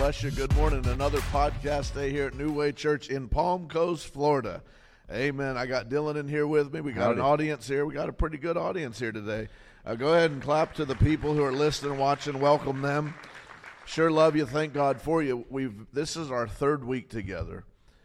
bless you. Good morning. Another podcast day here at New Way Church in Palm Coast, Florida. Amen. I got Dylan in here with me. We got Howdy. an audience here. We got a pretty good audience here today. Uh, go ahead and clap to the people who are listening, watching. Welcome them. Sure love you. Thank God for you. We've this is our third week together.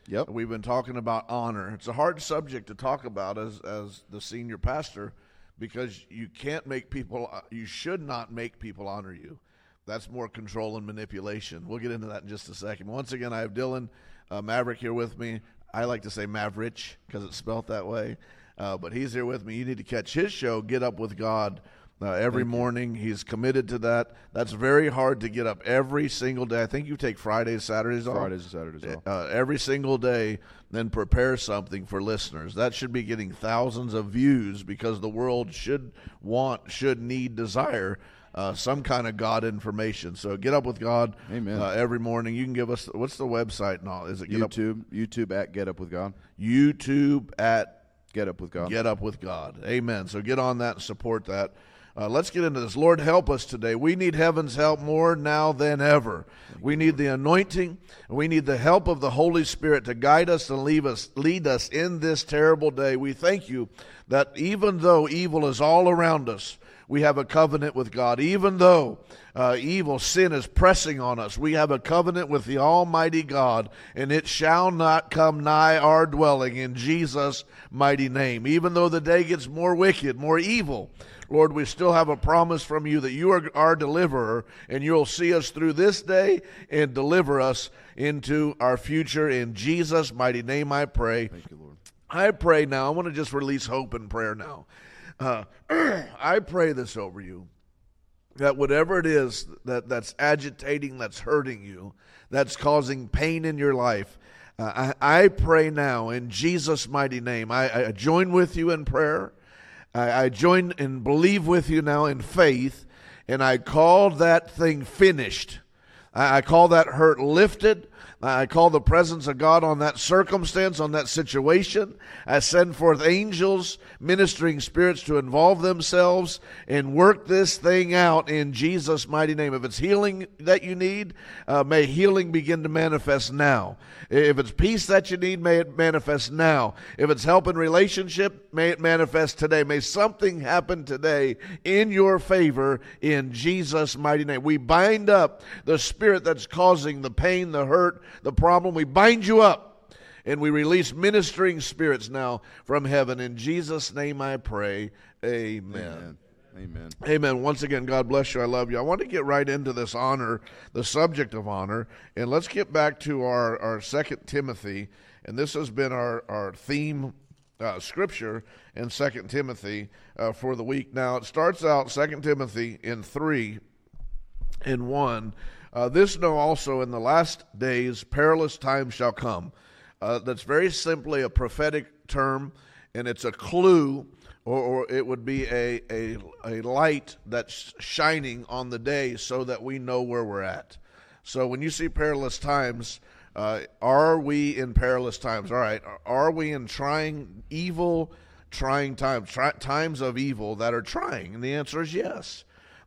Yep. We've been talking about honor. It's a hard subject to talk about as as the senior pastor because you can't make people you should not make people honor you. That's more control and manipulation. We'll get into that in just a second. Once again, I have Dylan uh, Maverick here with me. I like to say Maverich because it's spelt that way. Uh, but he's here with me. You need to catch his show, Get Up with God, uh, every morning. He's committed to that. That's very hard to get up every single day. I think you take Fridays, Saturdays off. Fridays and Saturdays off. Uh, every single day, then prepare something for listeners. That should be getting thousands of views because the world should want, should need, desire uh, some kind of God information. So get up with God Amen. Uh, every morning. You can give us what's the website and all? Is it get up YouTube, YouTube at Get Up with God. YouTube at Get Up with God. Get up with God. Amen. So get on that and support that. Uh, let's get into this. Lord, help us today. We need heaven's help more now than ever. We need the anointing. We need the help of the Holy Spirit to guide us and leave us, lead us in this terrible day. We thank you that even though evil is all around us, we have a covenant with God. Even though uh, evil, sin is pressing on us, we have a covenant with the Almighty God, and it shall not come nigh our dwelling in Jesus' mighty name. Even though the day gets more wicked, more evil, Lord, we still have a promise from you that you are our deliverer, and you'll see us through this day and deliver us into our future. In Jesus' mighty name, I pray. Thank you, Lord. I pray now. I want to just release hope and prayer now. Uh, I pray this over you that whatever it is that, that's agitating, that's hurting you, that's causing pain in your life, uh, I, I pray now in Jesus' mighty name. I, I join with you in prayer. I, I join and believe with you now in faith, and I call that thing finished. I, I call that hurt lifted. I call the presence of God on that circumstance, on that situation. I send forth angels, ministering spirits to involve themselves and work this thing out in Jesus' mighty name. If it's healing that you need, uh, may healing begin to manifest now. If it's peace that you need, may it manifest now. If it's help in relationship, may it manifest today. May something happen today in your favor in Jesus' mighty name. We bind up the spirit that's causing the pain, the hurt, the problem. We bind you up and we release ministering spirits now from heaven. In Jesus' name I pray. Amen. Amen. Amen. Amen. Once again, God bless you. I love you. I want to get right into this honor, the subject of honor, and let's get back to our, our Second Timothy. And this has been our, our theme uh, scripture in Second Timothy uh, for the week. Now, it starts out Second Timothy in 3 in 1. Uh, this know also in the last days perilous times shall come. Uh, that's very simply a prophetic term, and it's a clue, or, or it would be a, a, a light that's shining on the day so that we know where we're at. So when you see perilous times, uh, are we in perilous times? All right. Are we in trying, evil, trying times, times of evil that are trying? And the answer is yes.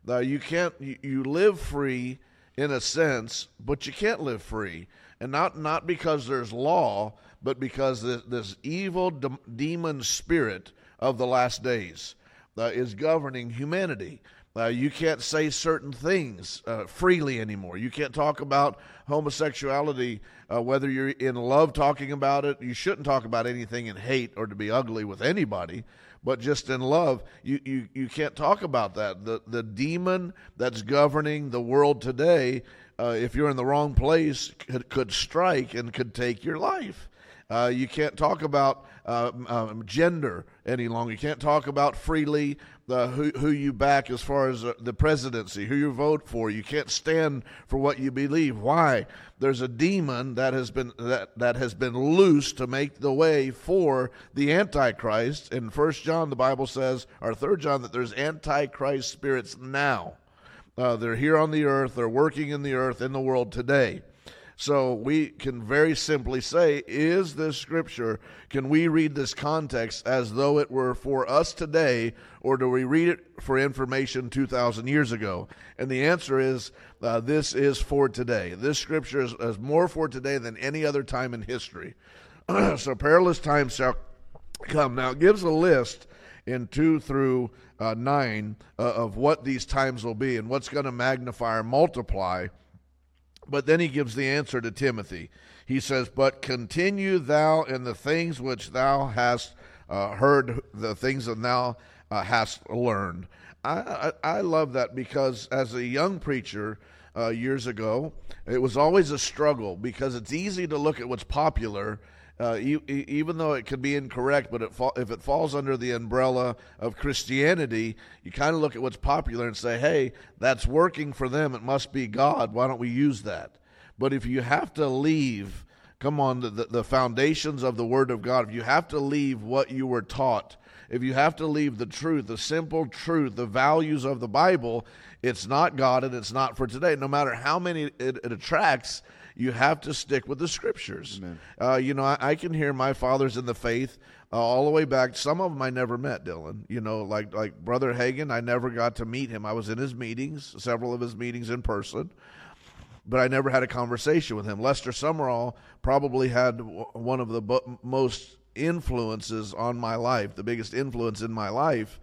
Uh, you can't, you, you live free in a sense, but you can't live free. And not, not because there's law, but because this, this evil de- demon spirit of the last days uh, is governing humanity. Uh, you can't say certain things uh, freely anymore. You can't talk about homosexuality, uh, whether you're in love talking about it. You shouldn't talk about anything in hate or to be ugly with anybody, but just in love. You, you, you can't talk about that. The, the demon that's governing the world today, uh, if you're in the wrong place, could, could strike and could take your life. Uh, you can't talk about uh, um, gender any longer. You can't talk about freely uh, who, who you back as far as uh, the presidency, who you vote for. You can't stand for what you believe. Why? There's a demon that has been that, that has been loosed to make the way for the Antichrist. In First John, the Bible says, or Third John, that there's Antichrist spirits now. Uh, they're here on the earth. They're working in the earth in the world today. So we can very simply say, is this scripture, can we read this context as though it were for us today, or do we read it for information 2,000 years ago? And the answer is, uh, this is for today. This scripture is, is more for today than any other time in history. so perilous times shall come. Now it gives a list in 2 through uh, 9 uh, of what these times will be and what's going to magnify or multiply but then he gives the answer to Timothy. He says, But continue thou in the things which thou hast uh, heard, the things that thou uh, hast learned. I, I, I, love that because as a young preacher uh, years ago, it was always a struggle because it's easy to look at what's popular uh, even though it could be incorrect, but it fa- if it falls under the umbrella of Christianity, you kind of look at what's popular and say, hey, that's working for them. It must be God. Why don't we use that? But if you have to leave, come on, the, the foundations of the Word of God, if you have to leave what you were taught, if you have to leave the truth, the simple truth, the values of the Bible, it's not God and it's not for today. No matter how many it, it attracts, you have to stick with the scriptures. Uh, you know, I, I, can hear my fathers in the faith uh, all the way back. Some of them I never met, Dylan. You know, like like Brother Hagin, I never got to meet him. I was in his meetings, several of his meetings in person, but I never had a conversation with him. Lester Sumrall probably had one of the bo- most influences on my life, the biggest influence in my life.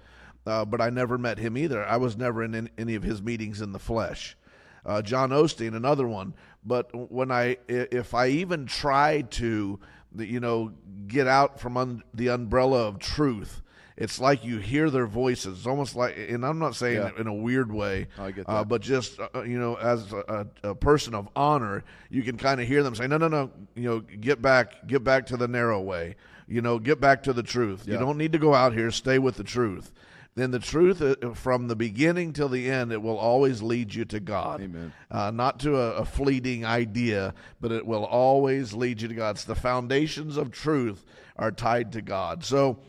Uh, but I never met him either. I was never in any of his meetings in the flesh. Uh, John Osteen, another one, but when I, if I even try to, you know, get out from un, the umbrella of truth, it's like you hear their voices. It's almost like, and I'm not saying yeah. in a weird way, uh, but just uh, you know, as a, a, person of honor, you can kind of hear them say, "No, no, no, you know, get back, get back to the narrow way. You know, get back to the truth. Yeah. You don't need to go out here. Stay with the truth." Then the truth uh, from the beginning till the end, it will always lead you to God. Amen. Uh, not to a, a, fleeting idea, but it will always lead you to God. So the foundations of truth are tied to God. So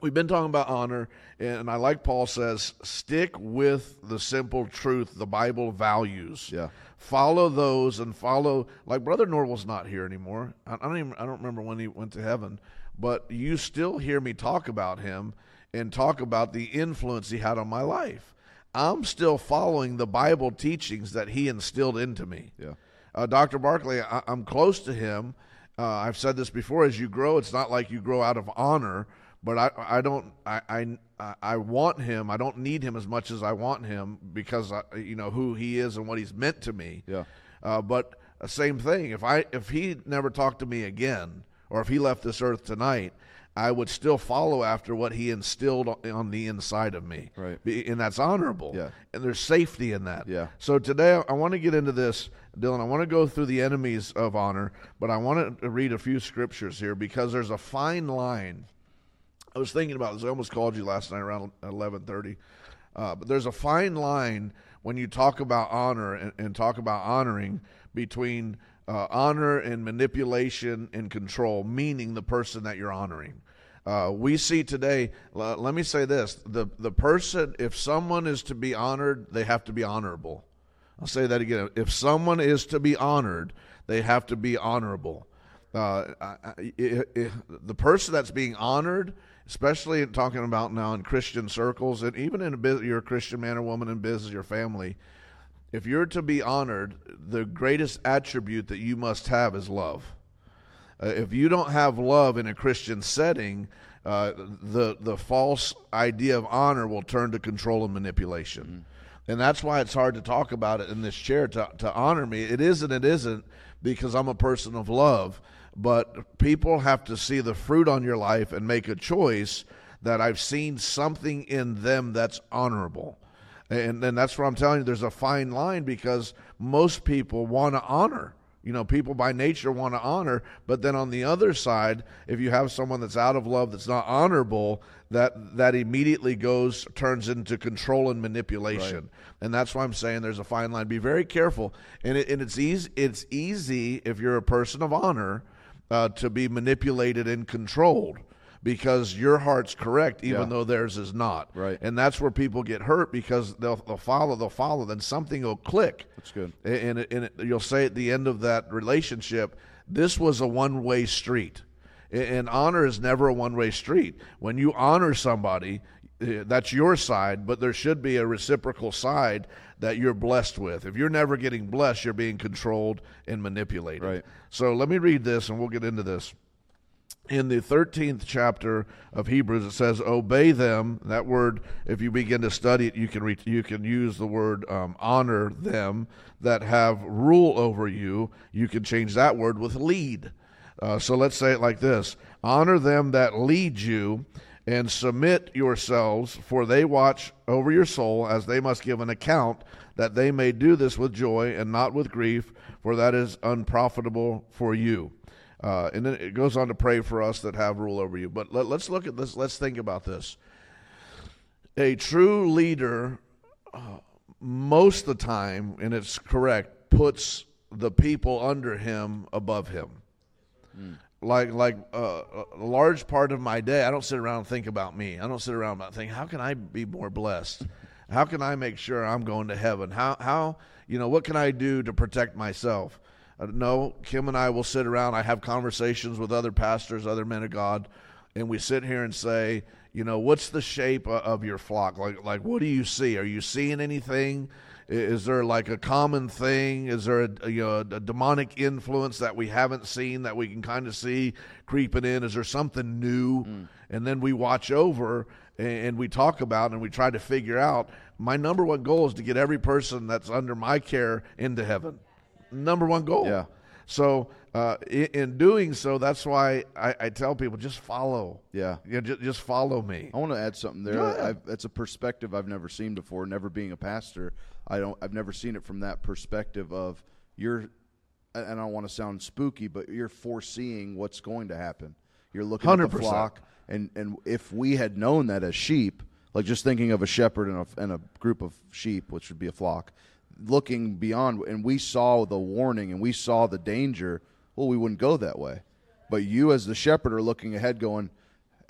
we've been talking about honor, and I like Paul says, stick with the simple truth the Bible values. Yeah. Follow those and follow. Like Brother Norwell's not here anymore. I, I don't even. I don't remember when he went to heaven, but you still hear me talk about him and talk about the influence he had on my life. I'm still following the Bible teachings that he instilled into me. Yeah. Uh, Dr. Barkley, I, am close to him. Uh, I've said this before. As you grow, it's not like you grow out of honor, but I, I don't. I, I, I want him. I don't need him as much as I want him because I, you know who he is and what he's meant to me. Yeah. Uh, but uh, same thing. If I if he never talked to me again, or if he left this earth tonight, I would still follow after what he instilled on the inside of me. Right. And that's honorable. Yeah. And there's safety in that. Yeah. So today I want to get into this, Dylan. I want to go through the enemies of honor, but I want to read a few scriptures here because there's a fine line. I was thinking about this. I almost called you last night around 1130. Uh, but there's a fine line when you talk about honor and, and talk about honoring between uh, honor and manipulation and control, meaning the person that you're honoring. Uh, we see today, uh, let me say this the, the person, if someone is to be honored, they have to be honorable. I'll say that again. If someone is to be honored, they have to be honorable. Uh, the person that's being honored, especially talking about now in Christian circles, and even in a business, you're a Christian man or woman in business, your family, if you're to be honored, the greatest attribute that you must have is love. Uh, if you don't have love in a Christian setting, uh, the the false idea of honor will turn to control and manipulation. Mm-hmm. And that's why it's hard to talk about it in this chair to, to honor me. It isn't, it isn't because I'm a person of love. But people have to see the fruit on your life and make a choice that I've seen something in them that's honorable. And, and that's what I'm telling you. There's a fine line because most people want to honor. You know, people by nature want to honor, but then on the other side, if you have someone that's out of love, that's not honorable, that that immediately goes turns into control and manipulation. Right. And that's why I'm saying there's a fine line. Be very careful. And it, and it's easy. It's easy if you're a person of honor uh, to be manipulated and controlled because your heart's correct, even Yeah. though theirs is not. Right. And that's where people get hurt because they'll, they'll follow, they'll follow, then something will click. That's good. And, it, and it, you'll say at the end of that relationship, this was a one way street. And- And honor is never a one way street. When you honor somebody, eh, that's your side, but there should be a reciprocal side that you're blessed with. If you're never getting blessed, you're being controlled and manipulated. Right. So let me read this and we'll get into this in the 13th chapter of Hebrews it says obey them. That word if you begin to study it you can re- you can use the word um, honor them that have rule over you. You can change that word with lead. Uh, so let's say it like this. Honor them that lead you and submit yourselves for they watch over your soul as they must give an account that they may do this with joy and not with grief for that is unprofitable for you uh, and then it goes on to pray for us that have rule over you. But let, us look at this. Let's think about this. A true leader, uh, most of the time, and it's correct, puts the people under him above him. Like like uh, a large part of my day, I don't sit around and think about me. I don't sit around and think, how can I be more blessed? How can I make sure I'm going to heaven? How how you know what can I do to protect myself? Uh, no, Kim and I will sit around. I have conversations with other pastors, other men of God, and we sit here and say, you know, what's the shape of your flock? Like, like, what do you see? Are you seeing anything? Is there like a common thing? Is there a, you know, a demonic influence that we haven't seen that we can kind of see creeping in? Is there something new? And then we watch over and we talk about and we try to figure out. My number one goal is to get every person that's under my care into heaven number one goal. Yeah. So uh, in, in doing so, that's why I, I tell people just follow. Yeah. Yeah. just, just follow me. I want to add something there. Ahead. I've, that's a perspective I've never seen before. Never being a pastor, I don't. I've never seen it from that perspective of you're. And I don't want to sound spooky, but you're foreseeing what's going to happen. You're looking at the 100%. flock, and and if we had known that as sheep, like just thinking of a shepherd and a, and a group of sheep, which would be a flock, looking beyond, and we saw the warning and we saw the danger. Well, we wouldn't go that way. But you, as the shepherd, are looking ahead, going,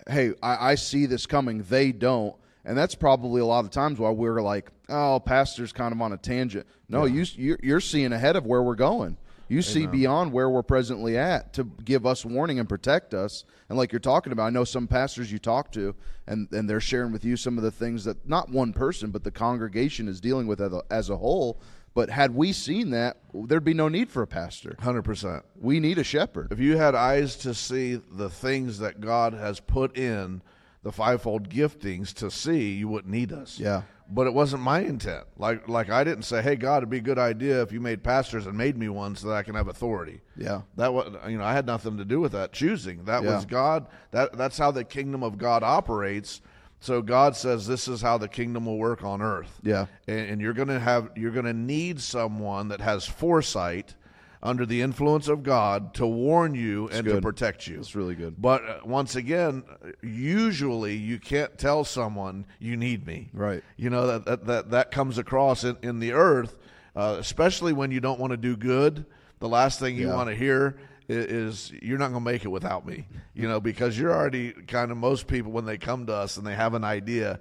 hey, I, I see this coming. They don't. And that's probably a lot of times why we're like, oh, pastor's kind of on a tangent. No, you, you're, you're seeing ahead of where we're going. You see beyond where we're presently at to give us warning and protect us. And like you're talking about, I know some pastors you talk to, and, and they're sharing with you some of the things that not one person, but the congregation is dealing with as a, as a whole. But had we seen that, there'd be no need for a pastor. 100%. We need a shepherd. If you had eyes to see the things that God has put in the fivefold giftings to see, you wouldn't need us. Yeah. But it wasn't my intent. Like like I didn't say, "Hey God, it'd be a good idea if you made pastors and made me one so that I can have authority." Yeah. That was you know, I had nothing to do with that choosing. That Yeah. was God. That that's how the kingdom of God operates. So God says this is how the kingdom will work on earth. Yeah. And, and you're going to have you're going to need someone that has foresight under the influence of God to warn you and to protect you. It's really good. But uh, once again, usually you can't tell someone you need me. Right. You know that that that, that comes across in, in the earth, uh, especially when you don't want to do good. The last thing you Yeah. want to hear i- is you're not going to make it without me. You know because you're already kind of most people when they come to us and they have an idea.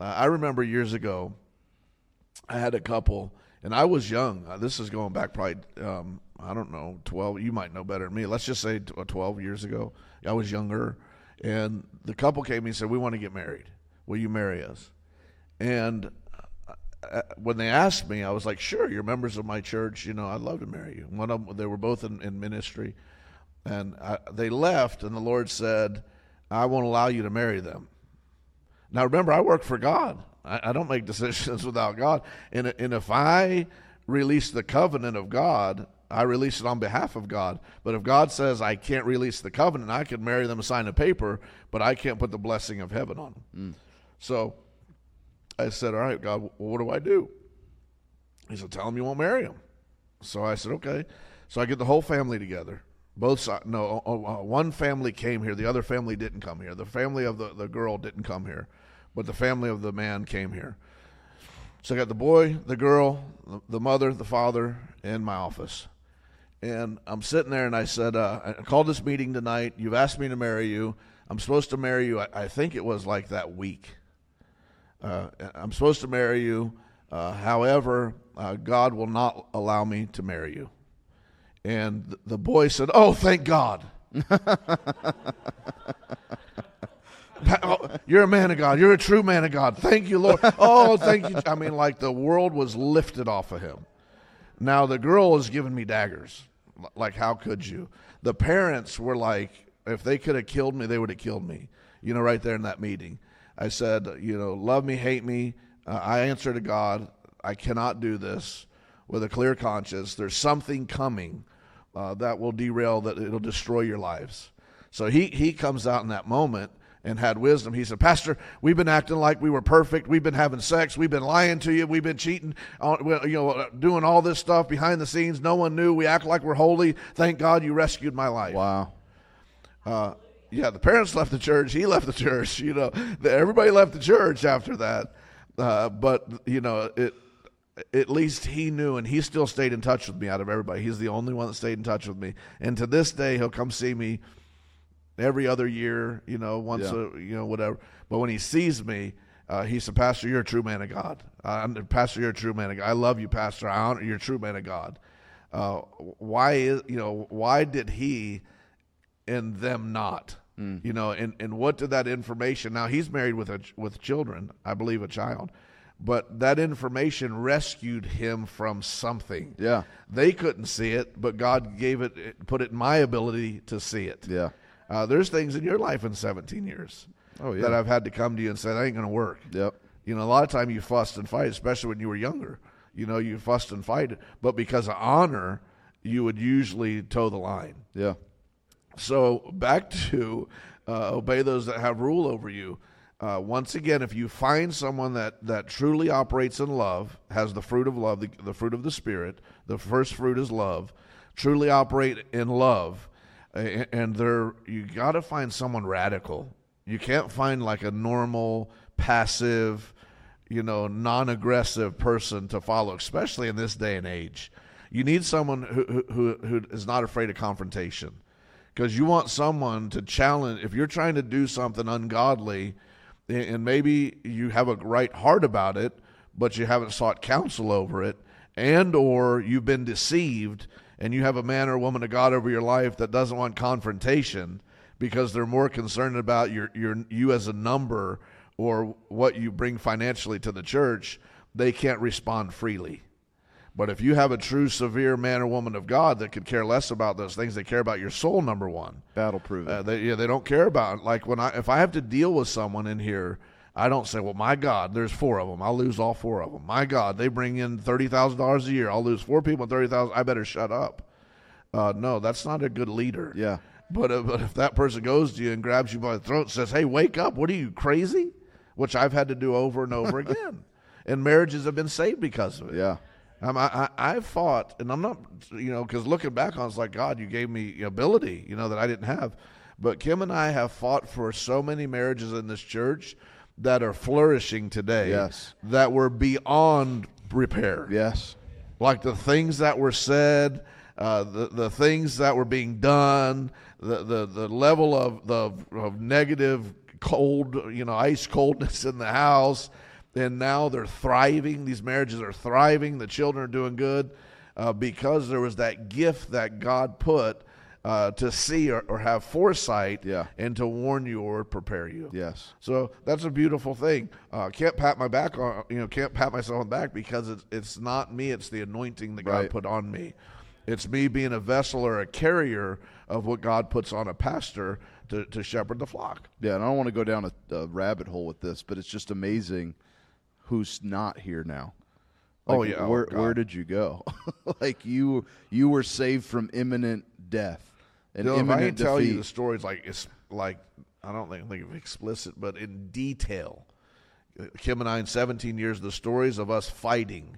Uh, I remember years ago, I had a couple, and I was young. Uh, this is going back probably, um, I don't know, 12. You might know better than me. Let's just say uh, 12 years ago. I was younger. And the couple came to me and said, We want to get married. Will you marry us? And uh, when they asked me, I was like, Sure, you're members of my church. You know, I'd love to marry you. One of them, they were both in, in ministry. And I, they left, and the Lord said, I won't allow you to marry them. Now remember, I work for God. I, I don't make decisions without God. And, and if I release the covenant of God, I release it on behalf of God. But if God says I can't release the covenant, I can marry them sign a paper, but I can't put the blessing of heaven on them. So I said, All right, God, well, what do I do? He said, Tell them you won't marry them. So I said, Okay. So I get the whole family together. Both sides. No, uh, one family came here. The other family didn't come here. The family of the, the girl didn't come here, but the family of the man came here. So I got the boy, the girl, the- the mother, the father, in my office. And I'm sitting there and I said, uh, I called this meeting tonight. You've asked me to marry you. I'm supposed to marry you. I, I think it was like that week. Uh, I'm supposed to marry you. Uh, however, uh, God will not allow me to marry you. And th- the boy said, Oh, thank God. Oh, You're a man of God. You're a true man of God. Thank you, Lord. Oh, thank you. I mean, like the world was lifted off of him. Now the girl is giving me daggers. Like, how could you? The parents were like, if they could have killed me, they would have killed me. You know, right there in that meeting. I said, you know, love me, hate me. Uh, I answer to God. I cannot do this with a clear conscience. There's something coming uh, that will derail, that it'll destroy your lives. So he, he comes out in that moment and had wisdom. He said, Pastor, we've been acting like we were perfect. We've been having sex. We've been lying to you. We've been cheating, you know, uh, doing all this stuff behind the scenes. No one knew. We act like we're holy. Thank God you rescued my life. Wow. Uh, yeah, the parents left the church. He left the church. You know, the, everybody left the church after that. Uh, but you know, it at least he knew, and he still stayed in touch with me out of everybody. He's the only one that stayed in touch with me, and to this day, he'll come see me every other year. You know, once Yeah. a you know whatever. But when he sees me. Uh, he said, "Pastor, you're a true man of God. Uh, Pastor, you're a true man of God. I love you, Pastor. I honor you're a true man of God. Uh, why is you know why did he and them not. You know, and, and what did that information? Now he's married with a with children, I believe a child, but that information rescued him from something. Yeah. they couldn't see it, but God gave it, put it in my ability to see it. Yeah. Uh, there's things in your life in 17 years. Oh, yeah. that I've had to come to you and say that ain't going to work. Yep. You know, a lot of time you fussed and fight, especially when you were younger. You know, you fussed and fight, but because of honor, you would usually toe the line. Yeah. So back to uh, obey those that have rule over you. Uh, once again, if you find someone that, that truly operates in love, has the fruit of love, the, the fruit of the Spirit, the first fruit is love, truly operate in love, and they're you got to find someone radical. You can't find like a normal, passive, you know, non-aggressive person to follow, especially in this day and age. You need someone who who, who, is not afraid of confrontation because you want someone to challenge if you're trying to do something ungodly and maybe you have a right heart about it but you haven't sought counsel over it and or you've been deceived and you have a man or woman of god over your life that doesn't want confrontation because they're more concerned about your, your you as a number or what you bring financially to the church they can't respond freely but if you have a true, severe man or woman of God that could care less about those things, they care about your soul. Number one, Battle proven. uh, they yeah, they don't care about like when I if I have to deal with someone in here, I don't say, well, my God, there's four of them. I'll lose all four of them. My God, they bring in thirty thousand dollars a year. I'll lose four people and thirty thousand. I better shut up. Uh, no, that's not a good leader. Yeah. But, uh, but if that person goes to you and grabs you by the throat and says, "Hey, wake up! What are you crazy?" Which I've had to do over and over again, and marriages have been saved because of it. yeah. Um, I, I, I fought, and I'm not, you know, because looking back on it, it's like, God, you gave me ability, you know, that I didn't have. But Kim and I have fought for so many marriages in this church that are flourishing today Yes. that were beyond repair. Yes. Like the things that were said, uh, the, the things that were being done, the, the, the level of, the, of negative, cold, you know, ice coldness in the house and now they're thriving. These marriages are thriving. The children are doing good uh, because there was that gift that God put uh, to see or, or have foresight Yeah. and to warn you or prepare you. Yes. So that's a beautiful thing. Uh, can't pat my back on, you know, can't pat myself on the back because it's it's not me. It's the anointing that God put on me. It's me being a vessel or a carrier of what God puts on a pastor to, to shepherd the flock. Yeah, and I don't want to go down a, a rabbit hole with this, but it's just amazing who's not here now. Oh, yeah. Oh, where God. where did you go? like you you were saved from imminent death and You know, if I can tell you the stories like it's like I don't think think of explicit, but in detail. Kim and I in 17 years, the stories of us fighting.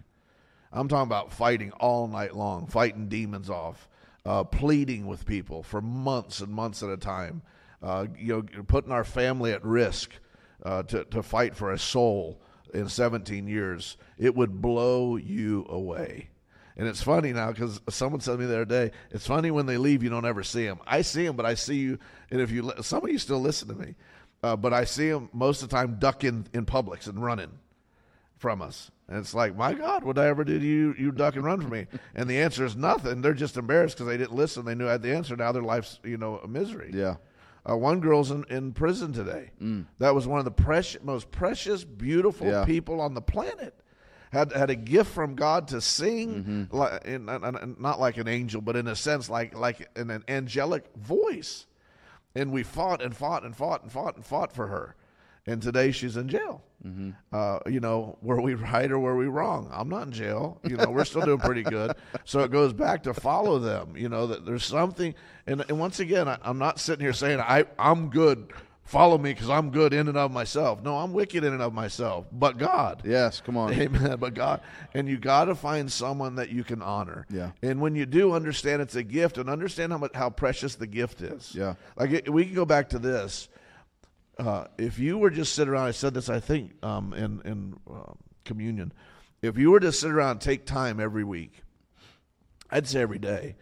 I'm talking about fighting all night long, fighting demons off, uh, pleading with people for months and months at a time. Uh, you know, putting our family at risk uh, to to fight for a soul in 17 years. It would blow you away. And it's funny now because someone said to me the other day, it's funny when they leave, you don't ever see them. I see them, but I see you. And if you, some of you still listen to me, uh, but I see them most of the time ducking in Publix and running from us. And it's like, my God, what did I ever do to you? You duck and run from me. And the answer is nothing. They're just embarrassed because they didn't listen. They knew I had the answer. Now their life's, you know, a misery. Yeah. Uh, one girl's in, in prison today. That was one of the precious, most precious, beautiful Yeah. people on the planet. Had had a gift from God to sing, like, in, in- not like an angel, but in a sense like like in an angelic voice. And we fought and fought and fought and fought and fought for her. And today she's in jail. Uh, you know, were we right or were we wrong? I'm not in jail. You know, we're still doing pretty good. So it goes back to follow them. You know that there's something. And, and once again, I, I'm not sitting here saying I I'm good. Follow me because I'm good in and of myself. No, I'm wicked in and of myself. But God. Yes. Come on. Amen. But God, and you got to find someone that you can honor. Yeah. And when you do understand it's a gift, and understand how much, how precious the gift is. Yeah. Like it, we can go back to this. Uh, if you were just sit around, I said this, I think, um, in in uh, communion. If you were to sit around, and take time every week, I'd say every day,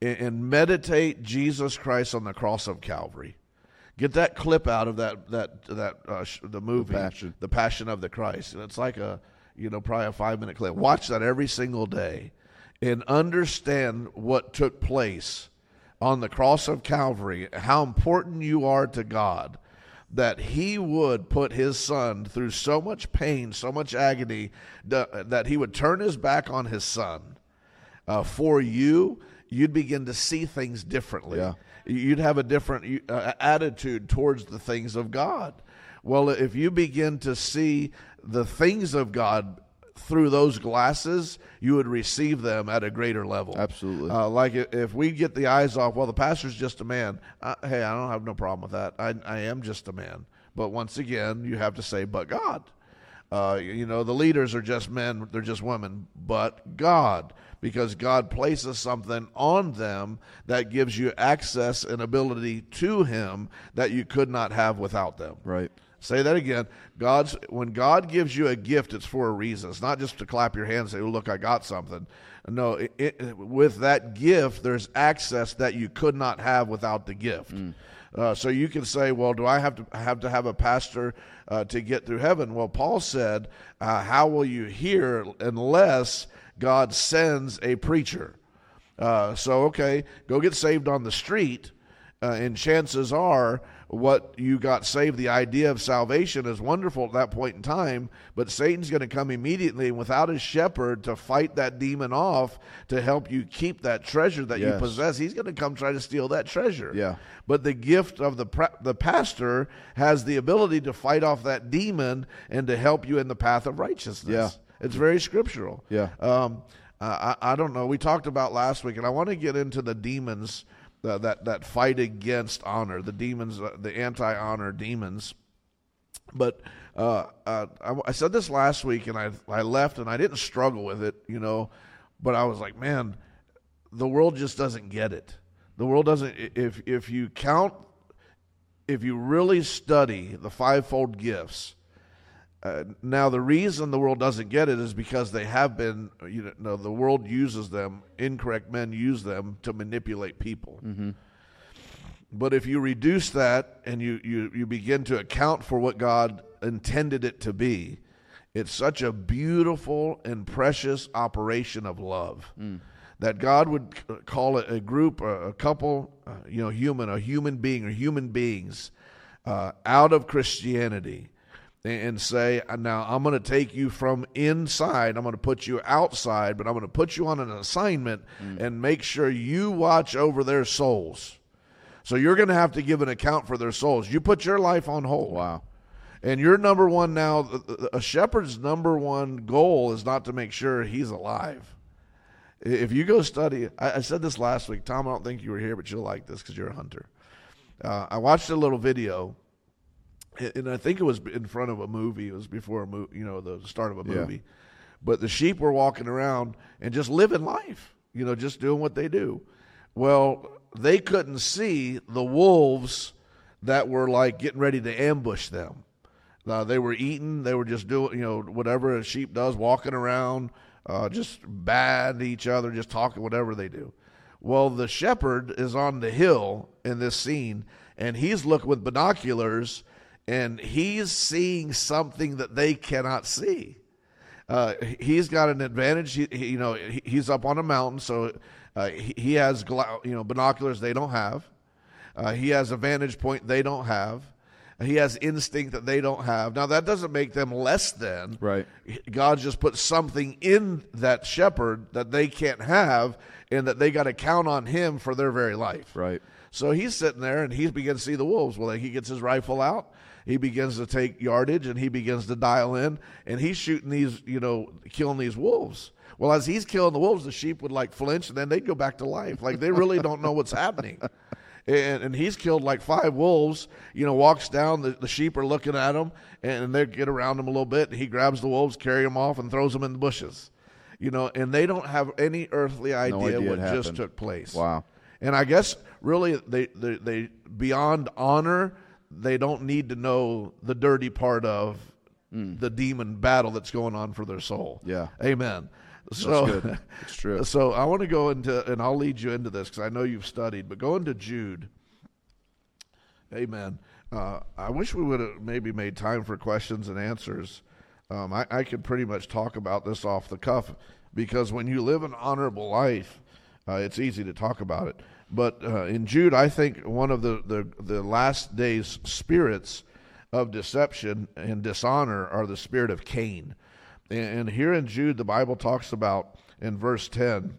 and, and meditate Jesus Christ on the cross of Calvary. Get that clip out of that that that uh, sh- the movie, Passion. the Passion of the Christ, and it's like a you know probably a five minute clip. Watch that every single day, and understand what took place on the cross of Calvary. How important you are to God. That he would put his son through so much pain, so much agony, that, that he would turn his back on his son uh, for you, you'd begin to see things differently. Yeah. You'd have a different uh, attitude towards the things of God. Well, if you begin to see the things of God through those glasses, you would receive them at a greater level. Absolutely. Uh, like if we get the eyes off, well, the pastor's just a man. Uh, hey, I don't have no problem with that. I, I am just a man. But once again, you have to say, but God. Uh, you know, the leaders are just men, they're just women, but God, because God places something on them that gives you access and ability to Him that you could not have without them. Right. Say that again. God's when God gives you a gift, it's for a reason. It's not just to clap your hands and say, oh, "Look, I got something." No, it, it, with that gift, there's access that you could not have without the gift. Uh, so you can say, "Well, do I have to have to have a pastor uh, to get through heaven?" Well, Paul said, uh, "How will you hear unless God sends a preacher?" Uh, so okay, go get saved on the street, uh, and chances are what you got saved, the idea of salvation is wonderful at that point in time, but Satan's going to come immediately and without his shepherd to fight that demon off to help you keep that treasure that you possess. He's going to come try to steal that treasure. Yeah. But the gift of the the pastor has the ability to fight off that demon and to help you in the path of righteousness. Yeah. It's very scriptural. Yeah. Um, I, I don't know. We talked about last week, and I want to get into the demons uh, that that fight against honor, the demons, uh, the anti-honor demons. But uh, uh, I, I said this last week, and I I left, and I didn't struggle with it, you know. But I was like, man, the world just doesn't get it. The world doesn't. If if you count, if you really study the fivefold gifts, uh, now the reason the world doesn't get it is because they have been, you know, the world uses them. Incorrect men use them to manipulate people. But if you reduce that and you, you, you begin to account for what God intended it to be, it's such a beautiful and precious operation of love that God would call it a group, a, a couple, uh, you know, human, a human being or human beings uh, out of Christianity and- say, now I'm going to take you from inside, I'm going to put you outside, but I'm going to put you on an assignment and make sure you watch over their souls. So you're going to have to give an account for their souls. You put your life on hold. Wow. And your number one now, a shepherd's number one goal is not to make sure he's alive. If you go study, I, I said this last week, Tom. I don't think you were here, but you'll like this because you're a hunter. Uh, I watched a little video, and I think it was in front of a movie. It was before a movie, you know, the start of a Yeah. movie. But the sheep were walking around and just living life, you know, just doing what they do. Well, they couldn't see the wolves that were like getting ready to ambush them. Uh, they were eating. They were just doing, you know, whatever a sheep does, walking around, uh, just bad to each other, just talking whatever they do. Well, the shepherd is on the hill in this scene, and he's looking with binoculars, and he's seeing something that they cannot see. Uh, he's got an advantage. He, he, you know, he, he's up on a mountain, so uh, he, he, has you know binoculars they don't have. Uh, he has a vantage point they don't have. He has instinct that they don't have. Now that doesn't make them less than. Right. God just put something in that shepherd that they can't have, and that they got to count on him for their very life. Right. So he's sitting there and he begins to see the wolves. Well, he gets his rifle out. He begins to take yardage and he begins to dial in, and he's shooting these, you know, killing these wolves. Well, as he's killing the wolves, the sheep would like flinch and then they'd go back to life. Like they really don't know what's happening and, and he's killed like five wolves. You know, walks down, the, the sheep are looking at him, and they get around him a little bit. He grabs the wolves, carry them off, and throws them in the bushes. You know, and they don't have any earthly idea, no idea what just took place. Wow. And I guess really they, they, they beyond honor, they don't need to know the dirty part of mm. the demon battle that's going on for their soul. Yeah. Amen. So That's good. It's true. So I want to go into, and I'll lead you into this because I know you've studied, but go into Jude. Amen. Uh, I wish we would have maybe made time for questions and answers. Um, I, I, could pretty much talk about this off the cuff because when you live an honorable life, uh, it's easy to talk about it. But uh, in Jude, I think one of the, the, the last days spirits of deception and dishonor are the spirit of Cain. And here in Jude, the Bible talks about in verse 10,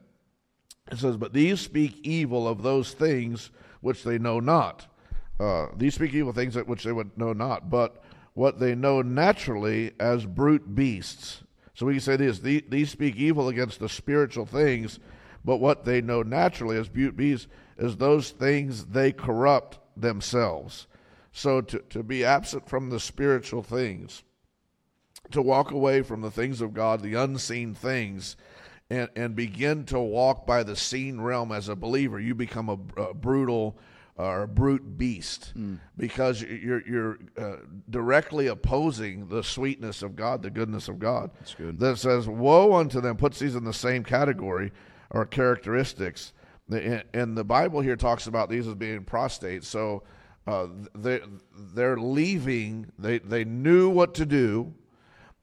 it says, But these speak evil of those things which they know not. Uh, these speak evil things which they would know not, but what they know naturally as brute beasts. So we can say this these speak evil against the spiritual things, but what they know naturally as beasts is those things they corrupt themselves. So to, to be absent from the spiritual things to walk away from the things of God, the unseen things, and, and begin to walk by the seen realm as a believer, you become a, a brutal or a brute beast mm. because you're you're uh, directly opposing the sweetness of God, the goodness of God. That's good. That says, "Woe unto them!" Puts these in the same category or characteristics. And the Bible here talks about these as being apostate. So uh, they they're leaving. They they knew what to do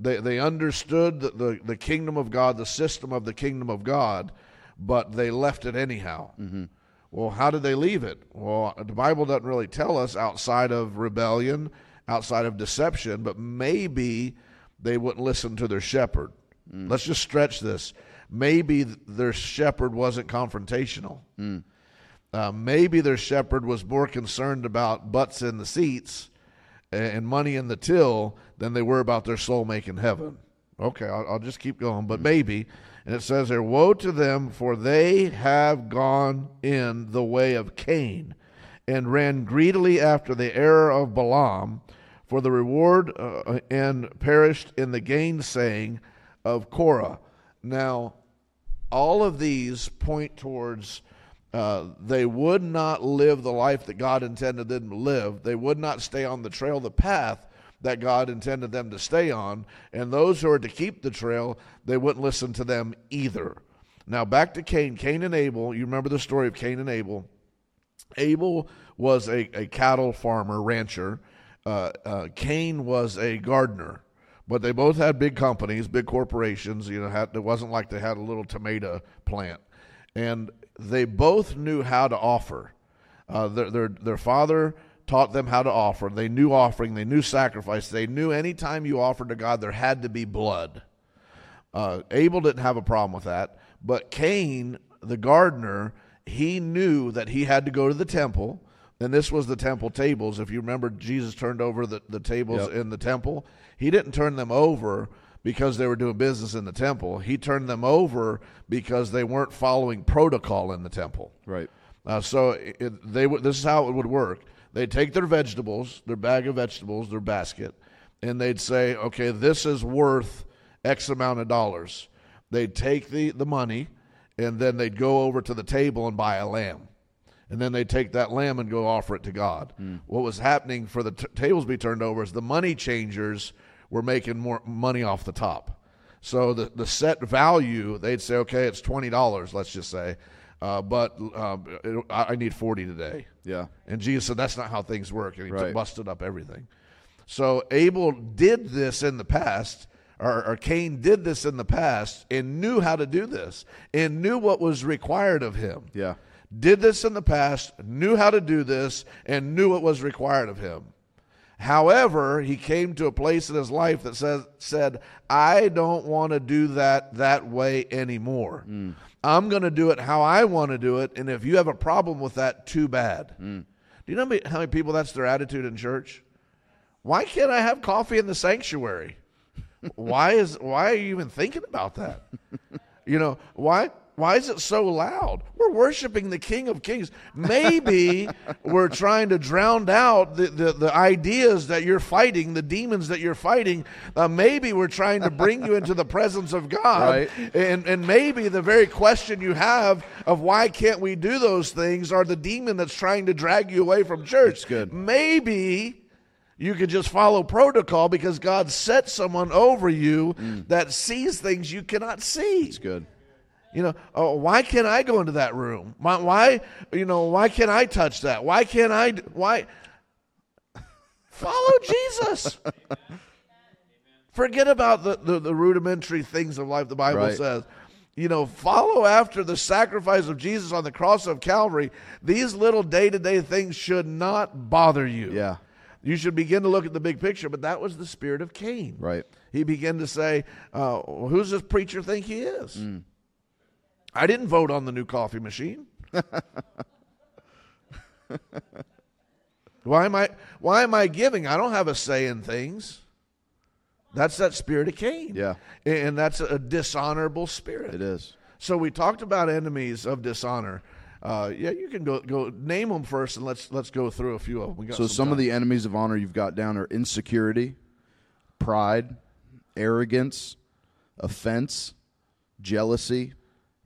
they, they understood the, the, the, kingdom of God, the system of the kingdom of God, but they left it anyhow. Mm-hmm. Well, how did they leave it? Well, the Bible doesn't really tell us outside of rebellion, outside of deception, but maybe they wouldn't listen to their shepherd. Mm. Let's just stretch this. Maybe their shepherd wasn't confrontational. Mm. Uh, maybe their shepherd was more concerned about butts in the seats and money in the till than they were about their soul making heaven. Okay, I'll, I'll just keep going, but maybe. And it says there, Woe to them, for they have gone in the way of Cain and ran greedily after the error of Balaam for the reward uh, and perished in the gainsaying of Korah. Now, all of these point towards uh, they would not live the life that God intended them to live. They would not stay on the trail, the path that God intended them to stay on. And those who are to keep the trail, they wouldn't listen to them either. Now, back to Cain. Cain and Abel, you remember the story of Cain and Abel. Abel was a, a cattle farmer, rancher. Uh, uh, Cain was a gardener. But they both had big companies, big corporations. You know, had, it wasn't like they had a little tomato plant. And they both knew how to offer. Uh, their, their, their father taught them how to offer. They knew offering, they knew sacrifice. They knew anytime you offered to God, there had to be blood. Uh, Abel didn't have a problem with that. But Cain, the gardener, he knew that he had to go to the temple. And this was the temple tables. If you remember, Jesus turned over the, the tables yep. in the temple. He didn't turn them over because they were doing business in the temple. He turned them over because they weren't following protocol in the temple. Right. Uh, so it, they this is how it would work. They'd take their vegetables, their bag of vegetables, their basket, and they'd say, "Okay, this is worth X amount of dollars." They'd take the the money, and then they'd go over to the table and buy a lamb and then they'd take that lamb and go offer it to God. Mm. What was happening for the t- tables be turned over is the money changers were making more money off the top. So the, the set value, they'd say, okay, it's $20, let's just say, uh, but um, it, I need 40 today. Yeah. And Jesus said, that's not how things work. And he Right. busted up everything. So Abel did this in the past, or, or Cain did this in the past, and knew how to do this, and knew what was required of him. Yeah. Did this in the past, knew how to do this, and knew what was required of him. However, he came to a place in his life that says, said, I don't want to do that that way anymore. Mm. I'm going to do it how I want to do it. And if you have a problem with that, too bad. Mm. Do you know how many- how many people that's their attitude in church? Why can't I have coffee in the sanctuary? why is why are you even thinking about that? You know, why why is it so loud? We're worshiping the King of Kings. Maybe we're trying to drown out the, the, the ideas that you're fighting, the demons that you're fighting. Uh, maybe we're trying to bring you into the presence of God. Right. And, and maybe the very question you have of why can't we do those things are the demon that's trying to drag you away from church. That's good. Maybe you could just follow protocol because God set someone over you that sees things you cannot see. It's good. You know, oh, why can't I go into that room? Why, why, you know, why can't I touch that? Why can't I? Why? Follow Jesus. Forget about the, the, the rudimentary things of life the Bible Right. says. You know, follow after the sacrifice of Jesus on the cross of Calvary. These little day to day things should not bother you. Yeah. You should begin to look at the big picture, but that was the spirit of Cain. Right. He began to say, uh, Who's this preacher think he is? Mm. I didn't vote on the new coffee machine. why am I why am I giving? I don't have a say in things. That's that spirit of Cain. Yeah. And that's a dishonorable spirit. It is. So we talked about enemies of dishonor. Uh, yeah, you can go go name them first, and let's let's go through a few of them. We got So some time. of the enemies of honor you've got down are insecurity, pride, arrogance, offense, jealousy,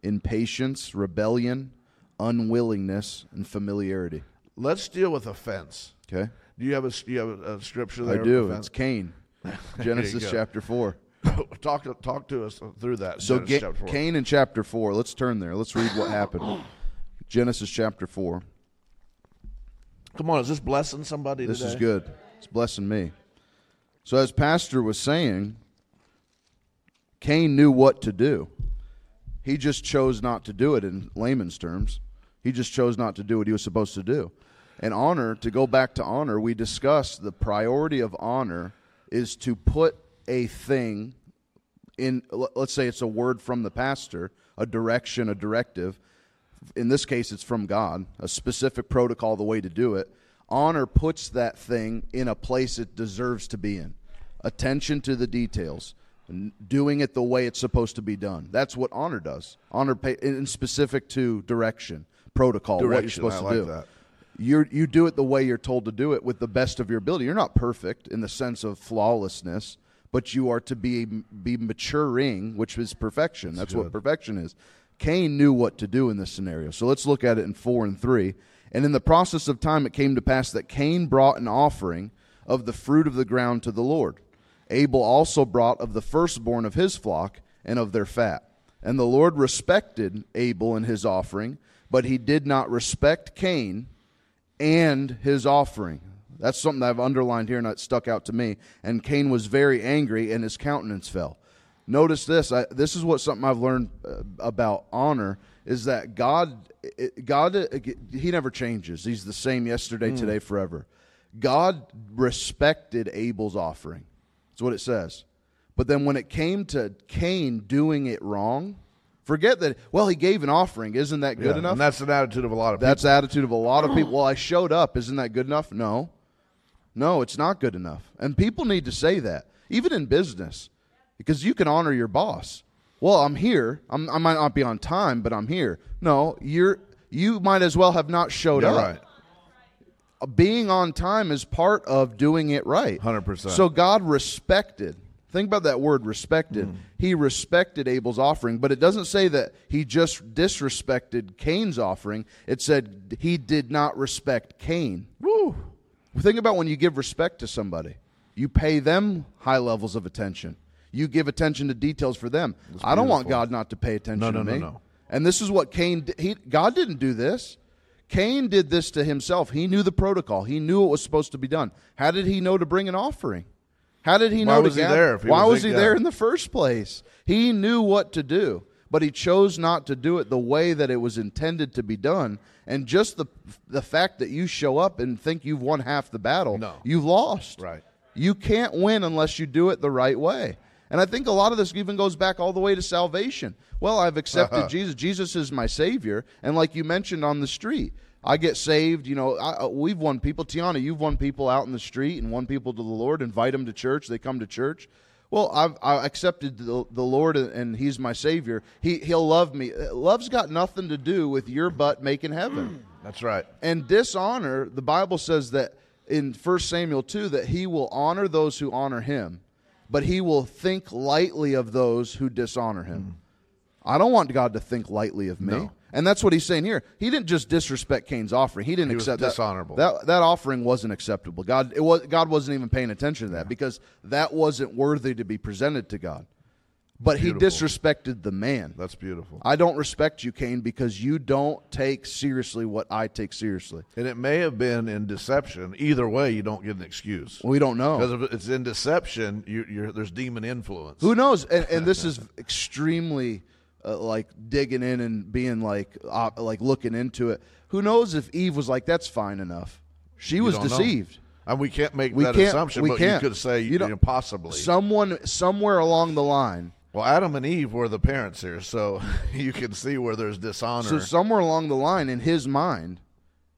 impatience, rebellion, unwillingness, and familiarity. let's deal with offense. Okay? Do you have a do you have a, a scripture I there? of do. It's Cain. Genesis chapter 4. talk to talk to us through that. So Ga- chapter. Cain in chapter 4. Let's turn there. Let's read what happened. Genesis chapter 4. Come on, is this blessing somebody This today? is good. It's blessing me. So, as Pastor was saying, Cain knew what to do. He just chose not to do it in layman's terms. He just chose not to do what he was supposed to do. And honor, to go back to honor, we discussed the priority of honor is to put a thing in, let's say it's a word from the pastor, a direction, a directive. In this case, it's from God, a specific protocol, the way to do it. Honor puts that thing in a place it deserves to be in. Attention to the details, doing it the way it's supposed to be done. That's what honor does. Honor, pay, in specific to direction, protocol, what you're supposed I to like do that. you you do it the way you're told to do it with the best of your ability. You're not perfect in the sense of flawlessness, but you are to be be maturing, which is perfection. That's what perfection is. Cain knew what to do in this scenario. So let's look at it in 4 and 3. And in the process of time it came to pass that Cain brought an offering of the fruit of the ground to the Lord. Abel also brought of the firstborn of his flock and of their fat. And the Lord respected Abel and his offering, but he did not respect Cain and his offering. That's something that I've underlined here and it stuck out to me. And Cain was very angry and his countenance fell. Notice this. I, this is what something I've learned uh, about honor is that God, God, uh, He never changes. He's the same yesterday, today, forever. God respected Abel's offering. That's what it says. But then when it came to Cain doing it wrong, forget that. Well, he gave an offering. Isn't that good Yeah, enough? And that's an attitude of a lot of That's the attitude of a lot of people. Well, I showed up. Isn't that good enough? No. No, it's not good enough. And people need to say that, even in business, because you can honor your boss. Well, I'm here. I'm, I might not be on time, but I'm here. No, you're. You might as well have not showed people. up right. Being on time is part of doing it right. 100%. So God respected. Think about that word respected. He respected Abel's offering, but it doesn't say that he just disrespected Cain's offering. It said he did not respect Cain. Woo. Think about when you give respect to somebody. You pay them high levels of attention. You give attention to details for them. I don't want. God not to pay attention No, to no, no, me. no. And this is what Cain. di- He God didn't do this. Cain did this to himself. He knew the protocol. He knew it was supposed to be done. How did he know to bring an offering? How did he Why know was to he gather? there if he Why was was he there in the first place? He knew what to do, but he chose not to do it the way that it was intended to be done. And just the the fact that you show up and think you've won half the battle, No. you've lost. Right. You can't win unless you do it the right way. And I think a lot of this even goes back all the way to salvation. Well, I've accepted Jesus. Jesus is my Savior. And like you mentioned on the street, I get saved. You know, I, uh, we've won people. Tiana, you've won people out in the street and won people to the Lord, invite them to church. They come to church. Well, I've I accepted the, the Lord and He's my Savior. He, he'll love me. Uh, Love's got nothing to do with your butt making heaven. That's right. And dishonor, the Bible says that in 1 Samuel 2 that he will honor those who honor him, but he will think lightly of those who dishonor him. I don't want God to think lightly of me. No. And that's what he's saying here. He didn't just disrespect Cain's offering. He didn't He accept that- dishonorable. That, that offering wasn't acceptable. God it was God wasn't even paying attention to that because that wasn't worthy to be presented to God. But he disrespected the man. That's beautiful. I don't respect you, Cain, because you don't take seriously what I take seriously. And it may have been in deception. Either way, you don't get an excuse. We don't know. Because if it's in deception, you, you're, there's demon influence. Who knows? And, and this is extremely uh, like digging in and being like uh, like looking into it. Who knows if Eve was like, "That's fine enough." She was don't know. deceived. And we can't make We that can't- assumption, we but can't. you could say You you don't- possibly. Someone somewhere along the line. Well, Adam and Eve were the parents here, so you can see where there's dishonor. So somewhere along the line in his mind,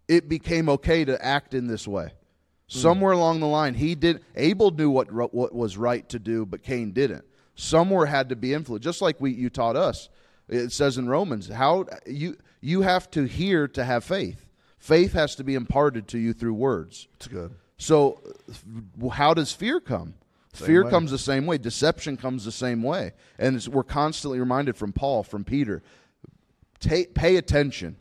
it became okay to act in this way. Hmm. Somewhere along the line, he did. Abel knew what what was right to do, but Cain didn't. Somewhere had to be influenced, just like we you taught us. It says in Romans, how you you have to hear to have faith. Faith has to be imparted to you through words. it's good. So, how does fear come? Fear way. comes the same way. Deception comes the same way. And it's, we're constantly reminded from Paul, from Peter, take, pay attention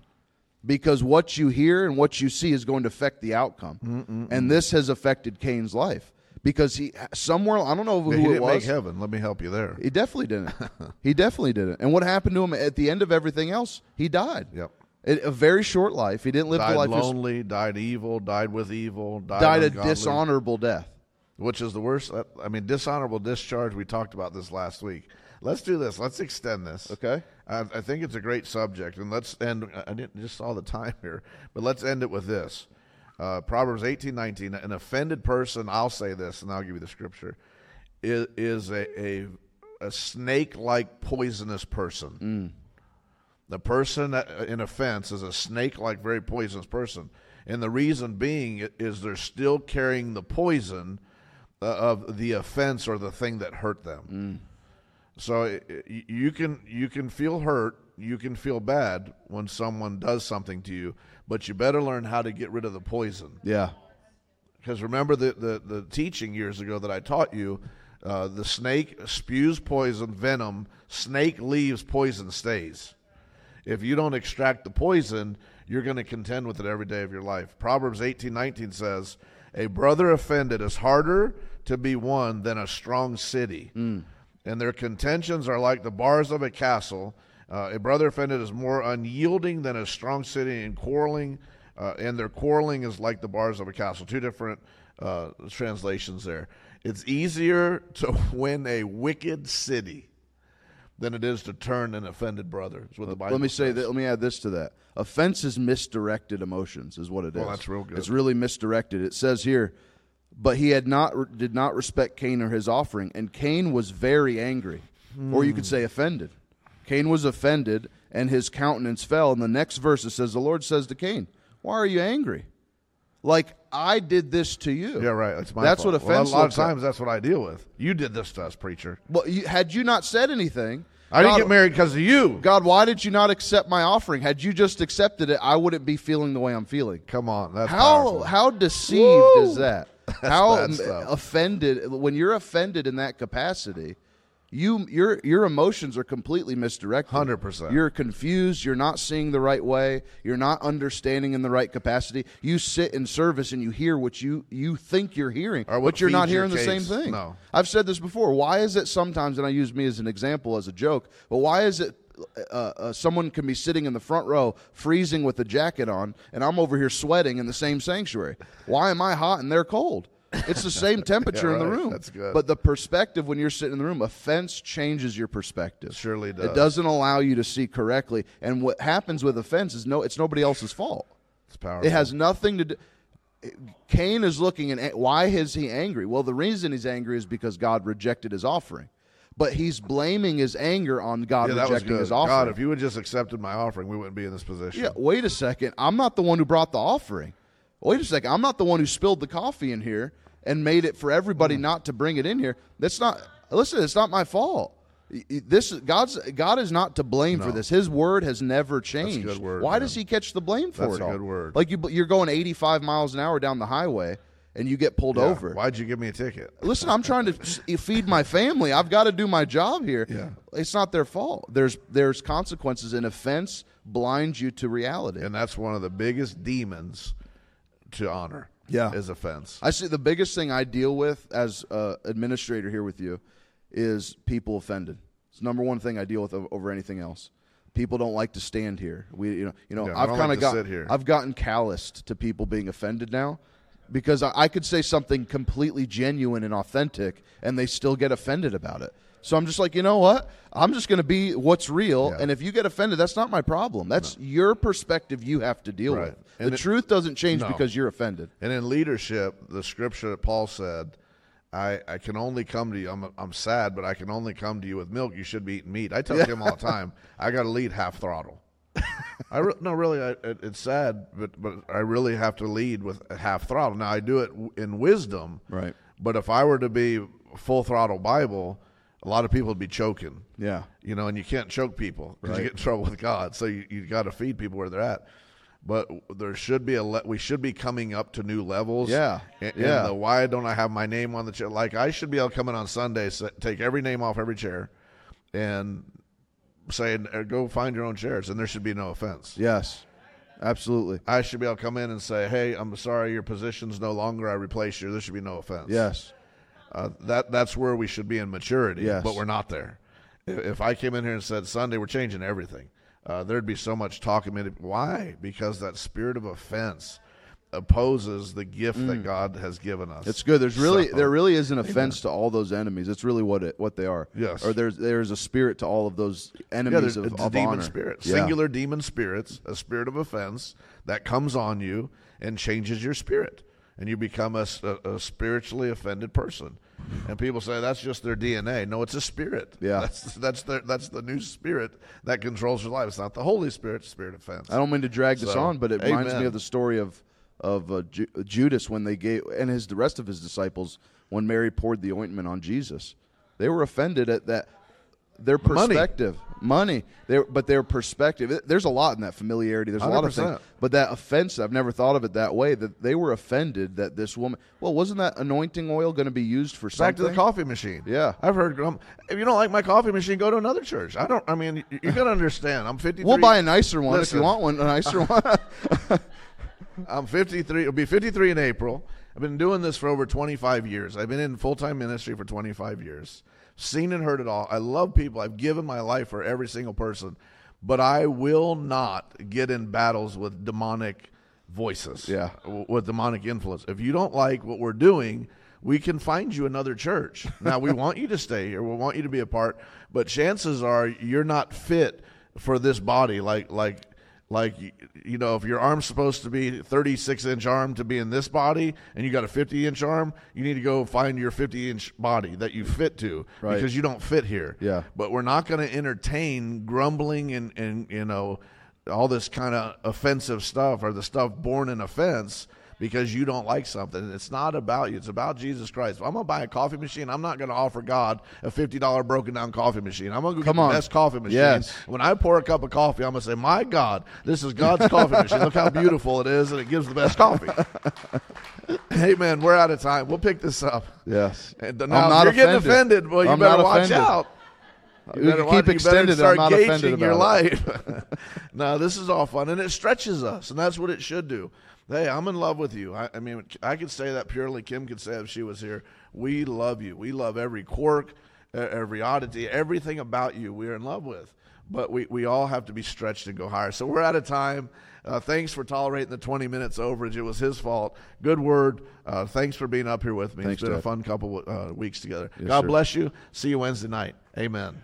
because what you hear and what you see is going to affect the outcome. And this has affected Cain's life because he somewhere I don't know who Yeah, he it was. make heaven. Let me help you there. He definitely didn't. he definitely didn't. And what happened to him at the end of everything else? He died. Yep. A, a very short life. He didn't live Died the life. was- lonely, died evil, died with evil, died, died a dishonorable death. Which is the worst. uh, I mean, dishonorable discharge. We talked about this last week. Let's do this. Let's extend this. Okay. I, I think it's a great subject, and let's end. I didn't just saw the time here, but let's end it with this. Uh, Proverbs eighteen nineteen. An offended person. I'll say this, and I'll give you the scripture. Is, is a a, a snake like poisonous person. The person uh, in offense is a snake like, very poisonous person. And the reason being is they're still carrying the poison of the offense or the thing that hurt them. So i- i- you can you can feel hurt, you can feel bad when someone does something to you, but you better learn how to get rid of the poison. Yeah. Because remember the, the, the teaching years ago that I taught you, uh, the snake spews poison, venom. Snake leaves, poison stays. If you don't extract the poison, you're going to contend with it every day of your life. Proverbs eighteen nineteen says, "A brother offended is harder to be won than a strong city, and their contentions are like the bars of a castle. Uh, a brother offended is more unyielding than a strong city, in quarreling, uh, and their quarreling is like the bars of a castle." Two different uh, translations there. It's easier to win a wicked city than it is to turn an offended brother. Is what the Bible Let me say that. Let me add this to that. Offense is misdirected emotions, is what it is. Well, that's real good. It's really misdirected. It says here, but he had not did not respect Cain or his offering, and Cain was very angry, or you could say hmm. offended. Cain was offended, and his countenance fell. In the next verse, it says, "The Lord says to Cain, Why are you angry? Like I did this to you." Yeah, right. That's my. That's fault. what Well, a lot of times, that's what I deal with. You did this to us, preacher. Well, you, had you not said anything, I didn't get married because of you. God, why did you not accept my offering? Had you just accepted it, I wouldn't be feeling the way I'm feeling. Come on, that's How powerful. how deceived Woo! is that? how m- stuff. offended when you're offended in that capacity, you your your emotions are completely misdirected. 100%. You're confused. You're not seeing the right way. You're not understanding in the right capacity. You sit in service and you hear what you you think you're hearing, Or what but you're not feeds your hearing the same thing. No. I've said this before. Why is it sometimes, and I use me as an example as a joke, but why is it uh, uh, someone can be sitting in the front row freezing with a jacket on, and I'm over here sweating in the same sanctuary? Why am I hot and they're cold? It's the same temperature in the room. That's good. But the perspective when you're sitting in the room, offense changes your perspective. Surely does. It doesn't allow you to see correctly. And what happens with offense is no, it's nobody else's fault. It's powerful. It has nothing to do. Cain is looking and why is he angry? Well, the reason he's angry is because God rejected his offering. But he's blaming his anger on God yeah, that was rejecting good. his offering. God, if you had just accepted my offering, we wouldn't be in this position. yeah, wait a second. I'm not the one who brought the offering. Wait a second. I'm not the one who spilled the coffee in here and made it for everybody hmm. not to bring it in here. That's not. Listen, it's not my fault. This God's God is not to blame for this. His word has never changed. good word, Why man. does He catch the blame for That's it a all? good word. Like you, you're going 85 miles an hour down the highway and you get pulled Yeah. over. Why'd you give me a ticket? Listen, I'm trying to feed my family. I've got to do my job here. Yeah. It's not their fault. There's there's consequences, and offense blinds you to reality. And that's one of the biggest demons to honor. Yeah. Is offense. I see the biggest thing I deal with as uh, administrator here with you is people offended. It's the number one thing I deal with over anything else. People don't like to stand here. We, you know, you know, Yeah, I've kind of to got. I've gotten calloused to people being offended now, because I, I could say something completely genuine and authentic, and they still get offended about it. So I'm just like, you know what? I'm just going to be what's real, Yeah. and if you get offended, that's not my problem. That's your perspective. You have to deal Right. with. And the it- truth doesn't change No. because you're offended. And in leadership, the scripture that Paul said, I, I can only come to you. I'm, I'm sad, but I can only come to you with milk. You should be eating meat. I tell him all the time, I got to lead half throttle. I re- no, really, I, it, it's sad, but but I really have to lead with half throttle. Now I do it w- in wisdom, Right. But if I were to be full throttle Bible, a lot of people would be choking. Yeah. you know, and you can't choke people because you get in trouble with God. So you, you got to feed people where they're at. But there should be a le- we should be coming up to new levels. Yeah. and, Yeah. And the why don't I have my name on the chair? Like I should be able to come in on Sunday, sa- take every name off every chair, and say, uh, "Go find your own chairs," and there should be no offense. Yes, absolutely. I should be able to come in and say, "Hey, I'm sorry, your position's no longer. I replace you." There should be no offense. Yes, Uh, that that's where we should be in maturity. Yes. But we're not there. If, I came in here and said Sunday we're changing everything, uh, there'd be so much talk. Why? Because that spirit of offense opposes the gift that God has given us. Mm. it's good. There's really So- there really is an offense to all those enemies. It's really what it what they are. Yes. Or there's there's a spirit to all of those enemies there's of, of demon honor. spirit, Yeah. singular demon spirits, a spirit of offense that comes on you and changes your spirit, and you become a, a, spiritually offended person. And people say that's just their DNA. No, it's a spirit. Yeah. that's that's the that's the new spirit that controls your life. It's not the Holy Spirit, spirit of offense. I don't mean to drag this So, on, but it reminds me of the story of of uh, Ju- Judas when they gave and his the rest of his disciples when Mary poured the ointment on Jesus. They were offended at that their perspective, money. Their, but their perspective. There's a lot in that familiarity. There's a lot of things. But that offense, I've never thought of it that way. That they were offended that this woman. Well, wasn't that anointing oil going to be used for Back to the coffee machine. Yeah. I've heard. Um, if you don't like my coffee machine, go to another church. I don't. I mean, you, you got to understand. I'm 53. We'll buy a nicer one Listen. if you want one. A nicer one. I'm 53. It'll be 53 in April. I've been doing this for over 25 years. I've been in full time ministry for 25 years. Seen and heard it all. I love people. I've given my life for every single person, but I will not get in battles with demonic voices. Yeah. with demonic influence. If you don't like what we're doing, we can find you another church. Now we want you to stay here. We want you to be a part, but chances are you're not fit for this body. Like like like you know, if your arm's supposed to be 36 inch arm to be in this body, and you got a 50 inch arm, you need to go find your 50 inch body that you fit to Right. because you don't fit here. Yeah. But we're not going to entertain grumbling and and you know all this kind of offensive stuff or the stuff born in offense because you don't like something. It's not about you. It's about Jesus Christ. If I'm going to buy a coffee machine, I'm not going to offer God a $50 broken down coffee machine. I'm going to go Come get on. the best coffee machine. Yes. When I pour a cup of coffee, I'm going to say, my God, this is God's coffee machine. Look how beautiful it is, and it gives the best coffee. hey, man, we're out of time. We'll pick this up. yes. And I'm not if you're getting offended. offended, well, you I'm better watch offended. out. You We better can keep extended. start I'm not offended gauging your about life. no, this is all fun, and it stretches us, and that's what it should do. Hey, I'm in love with you. I, I mean, I could say that purely. Kim could say if she was here. We love you. We love every quirk, every oddity, everything about you. We're in love with. But we, we all have to be stretched and go higher. So we're out of time. Uh, thanks for tolerating the 20 minutes overage. It was his fault. Good word. Uh, thanks for being up here with me. Thanks, it's been a fun couple uh, weeks together. Yes, God sir. bless you. See you Wednesday night. Amen.